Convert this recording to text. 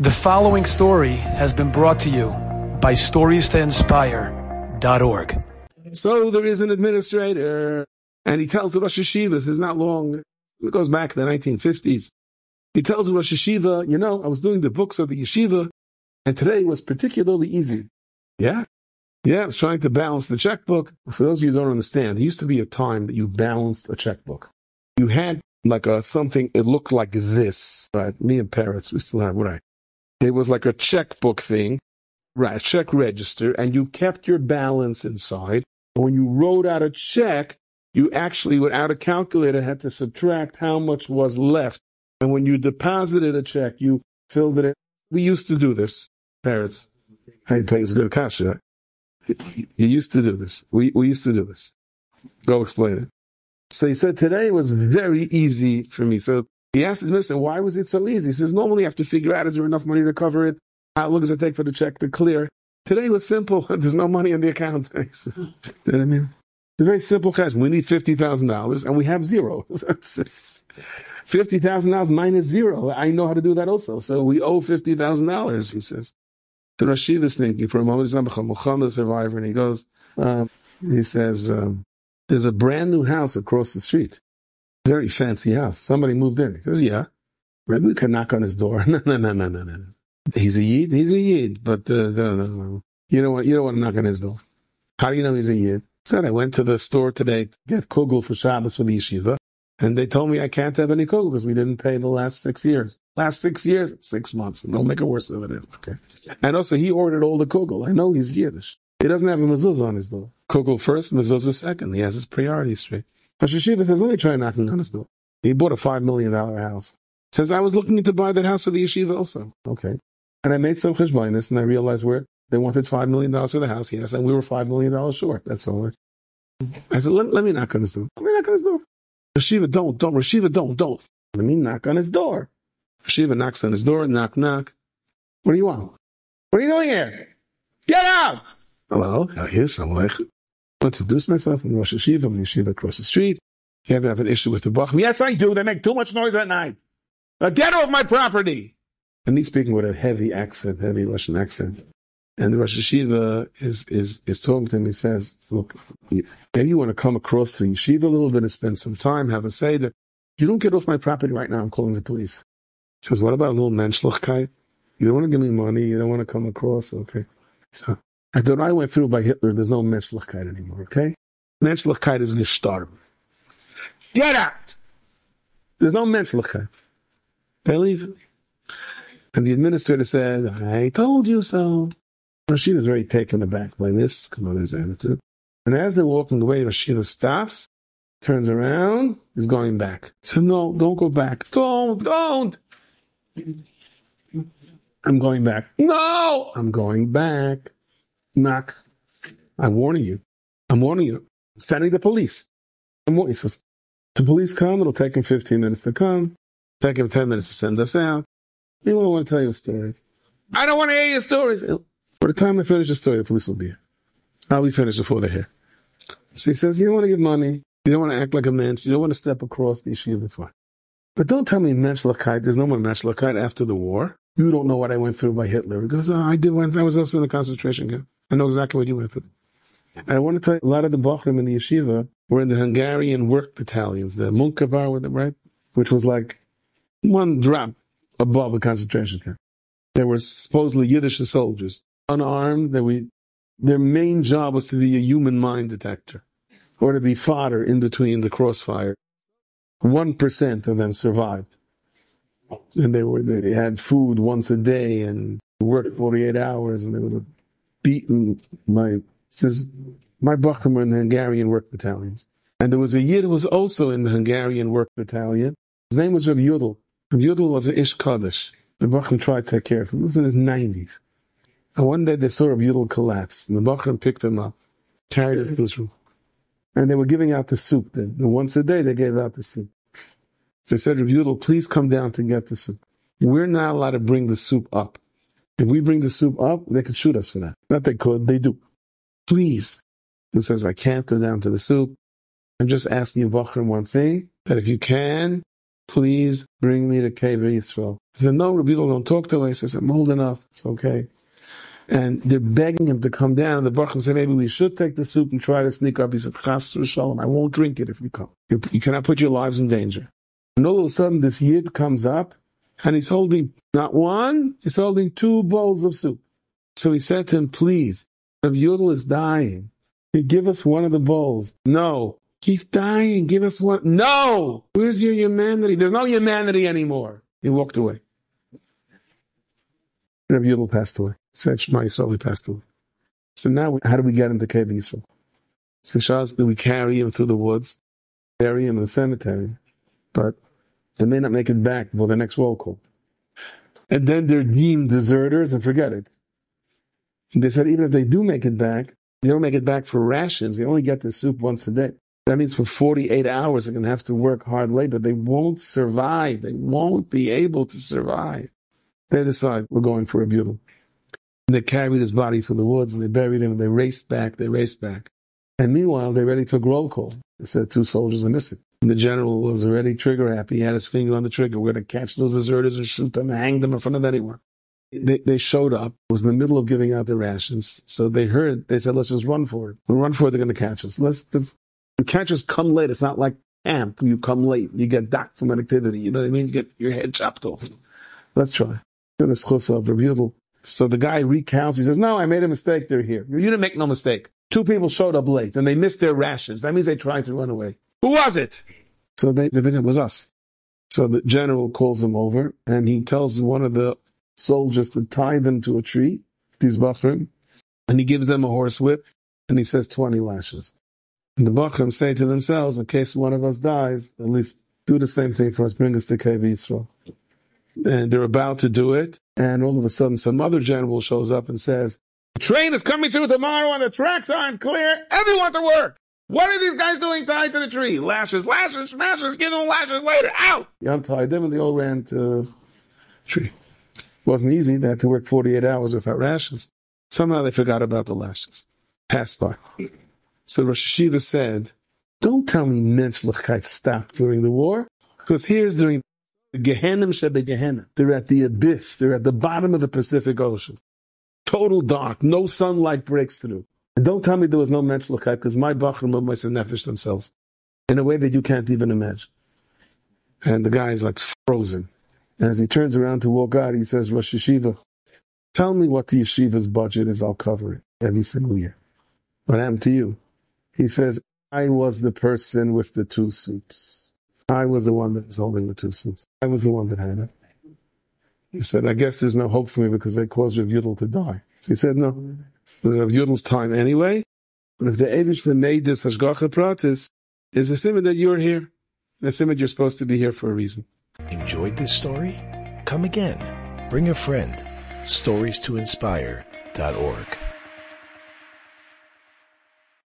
The following story has been brought to you by StoriesToInspire.org. So there is an administrator, and he tells the Rosh Hashiva, this is not long, it goes back to the 1950s. He tells the Rosh Hashiva, you know, I was doing the books of the yeshiva, and today it was particularly easy. Yeah? Yeah, I was trying to balance the checkbook. For those of you who don't understand, there used to be a time that you balanced a checkbook. You had like a something, it looked like this. Right? Me and Parrots, we still have, right? It was like a checkbook thing, right? Check register, and you kept your balance inside. And when you wrote out a check, you actually, without a calculator, had to subtract how much was left. And when you deposited a check, you filled it in. We used to do this, parrots. Hey, pays good right? He used to do this. We, we used to do this. Go explain it. So he said today was very easy for me. So he asked the minister, why was it so easy? He says, normally you have to figure out, is there enough money to cover it? How long does it take for the check to clear? Today was simple. There's no money in the account. you know what I mean? It's very simple question. We need $50,000 and we have zero. $50,000 minus zero. I know how to do that also. So we owe $50,000, he says. The Rashid is thinking for a moment, he's not a survivor, and he goes, um, he says, um, there's a brand new house across the street very fancy house. Somebody moved in. He says, yeah. Rebbe can knock on his door. no, no, no, no, no, no. He's a yid. He's a yid, but uh, no, no, no. you know what? You don't want to knock on his door. How do you know he's a yid? Said I went to the store today to get kugel for Shabbos for the yeshiva, and they told me I can't have any kugel because we didn't pay the last six years. Last six years, six months. Don't make it worse than it is. Okay. And also, he ordered all the kugel. I know he's Yiddish. He doesn't have a mezuzah on his door. Kugel first, mezuzah second. He has his priorities straight. Rosh Hashiva says, let me try knocking on his door. He bought a $5 million house. Says, I was looking to buy that house for the yeshiva also. Okay. And I made some cheshbonis and I realized where they wanted $5 million for the house. Yes. And we were $5 million short. That's all. I said, let, let me knock on his door. Let me knock on his door. Rashiva, don't, don't. Rashiva, don't, don't. Let me knock on his door. Rashiva knocks on his door. Knock, knock. What do you want? What are you doing here? Get out! Hello. Here's someone introduce myself in Rosh Hashiva, I'm in Yeshiva across the street. You ever have an issue with the Bachim? Yes, I do. They make too much noise at night. Now get off my property! And he's speaking with a heavy accent, heavy Russian accent. And the Rosh Hashiva is, is, is talking to him. He says, look, maybe you want to come across to the yeshiva a little bit and spend some time, have a say that you don't get off my property right now. I'm calling the police. He says, what about a little menschlichkeit? You don't want to give me money. You don't want to come across. Okay. So after what I went through by Hitler, there's no Menschlichkeit anymore, okay? Menschlichkeit is gestorben. Get out! There's no Menschlichkeit. They leave. And the administrator said, I told you so. Rashid is very taken aback by this, on, his attitude. And as they're walking away, Rashida stops, turns around, is going back. So no, don't go back. Don't, don't! I'm going back. No! I'm going back knock. I'm warning you. I'm warning you. I'm Sending the police. I'm warning you. The police come, it'll take them 15 minutes to come. Take them 10 minutes to send us out. We don't want to tell you a story. I don't want to hear your stories. By the time I finish the story, the police will be here. I'll be finished before they're here. So he says, you don't want to give money. You don't want to act like a man. You don't want to step across the issue before. But don't tell me Menschlichkeit. There's no more Menschlichkeit after the war. You don't know what I went through by Hitler. He goes, oh, I did. I was also in the concentration camp. I know exactly what you went through. I want to tell you, a lot of the Bachrim in the yeshiva were in the Hungarian work battalions, the them, right? Which was like one drop above a concentration camp. They were supposedly Yiddish soldiers, unarmed. Were, their main job was to be a human mind detector or to be fodder in between the crossfire. One percent of them survived. And they were, they had food once a day and worked 48 hours and they would beaten my says my Bachram were in Hungarian work battalions. And there was a Yid who was also in the Hungarian work battalion. His name was Rabbi Yudel. Rabbi Yudel was an Ish Kadosh. The Bachram tried to take care of him. He was in his 90s. And one day they saw Rabbi Yudel collapse. And the Bachram picked him up, carried him to his room. And they were giving out the soup then. And once a day they gave out the soup. They said, Rabbi Yudel, please come down to get the soup. We're not allowed to bring the soup up. If we bring the soup up, they could shoot us for that. Not they could, they do. Please. He says, I can't go down to the soup. I'm just asking Bachram, one thing, that if you can, please bring me to Kever Yisrael. He said, no, Rabbi don't talk to us. I said, I'm old enough. It's okay. And they're begging him to come down. And the Baruch said, maybe we should take the soup and try to sneak up. He said, Chas Shalom, I won't drink it if you come. You cannot put your lives in danger. And all of a sudden, this Yid comes up and he's holding not one, he's holding two bowls of soup. So he said to him, please, if Yudel is dying, give us one of the bowls. No. He's dying. Give us one. No! Where's your humanity? There's no humanity anymore. He walked away. Rabbi Yudel passed away. Said Shema Yisrael, passed away. So now, how do we get into Kever Yisrael? So Shaz, we carry him through the woods, bury him in the cemetery, but they may not make it back for the next roll call. And then they're deemed deserters and forget it. They said even if they do make it back, they don't make it back for rations. They only get the soup once a day. That means for 48 hours they're going to have to work hard labor. They won't survive. They won't be able to survive. They decide we're going for a butyl. They carried his body through the woods and they buried him. And they raced back. They raced back. And meanwhile, they already took roll call. They said two soldiers are missing. The general was already trigger happy. He had his finger on the trigger. We're going to catch those deserters and shoot them hang them in front of anyone. They, they showed up. Was in the middle of giving out their rations. So they heard, they said, let's just run for it. We'll run for it. They're going to catch us. Let's, let's can't just come late. It's not like camp. You come late. You get docked from an activity. You know what I mean? You get your head chopped off. Let's try. So the guy recounts. He says, no, I made a mistake. They're here. You didn't make no mistake. Two people showed up late and they missed their rations. That means they tried to run away. Who was it? So they, they it was us. So the general calls them over and he tells one of the soldiers to tie them to a tree, these Bachrim, and he gives them a horse whip, and he says 20 lashes. And the Bachrim say to themselves, in case one of us dies, at least do the same thing for us, bring us to Kever Yisrael. And they're about to do it, and all of a sudden some other general shows up and says, the train is coming through tomorrow and the tracks aren't clear. Everyone to work. What are these guys doing tied to the tree? Lashes, lashes, smashes, give them lashes later. Out! He untied them and they all ran to the uh, tree wasn't easy. They had to work 48 hours without rations. Somehow they forgot about the lashes. Passed by. So Rosh Hashiva said, don't tell me menschlichkeit stopped during the war, because here's during the Gehenim Shebe Gehenim. They're at the abyss. They're at the bottom of the Pacific Ocean. Total dark. No sunlight breaks through. And don't tell me there was no menschlichkeit, because my Bachram and my Nefesh themselves, in a way that you can't even imagine. And the guy is like frozen. And as he turns around to walk out, he says, Rosh Yeshiva, tell me what the yeshiva's budget is. I'll cover it every single year. What happened to you? He says, I was the person with the two soups. I was the one that was holding the two soups. I was the one that had it. He said, I guess there's no hope for me because they caused Rav Yudel to die. So he said, no, Rav Yudel's time anyway. But if the Avish made this Hashgacha Pratis is a simon that you're here, a simon you're supposed to be here for a reason. Enjoyed this story? Come again. Bring a friend. Stories to inspire.org.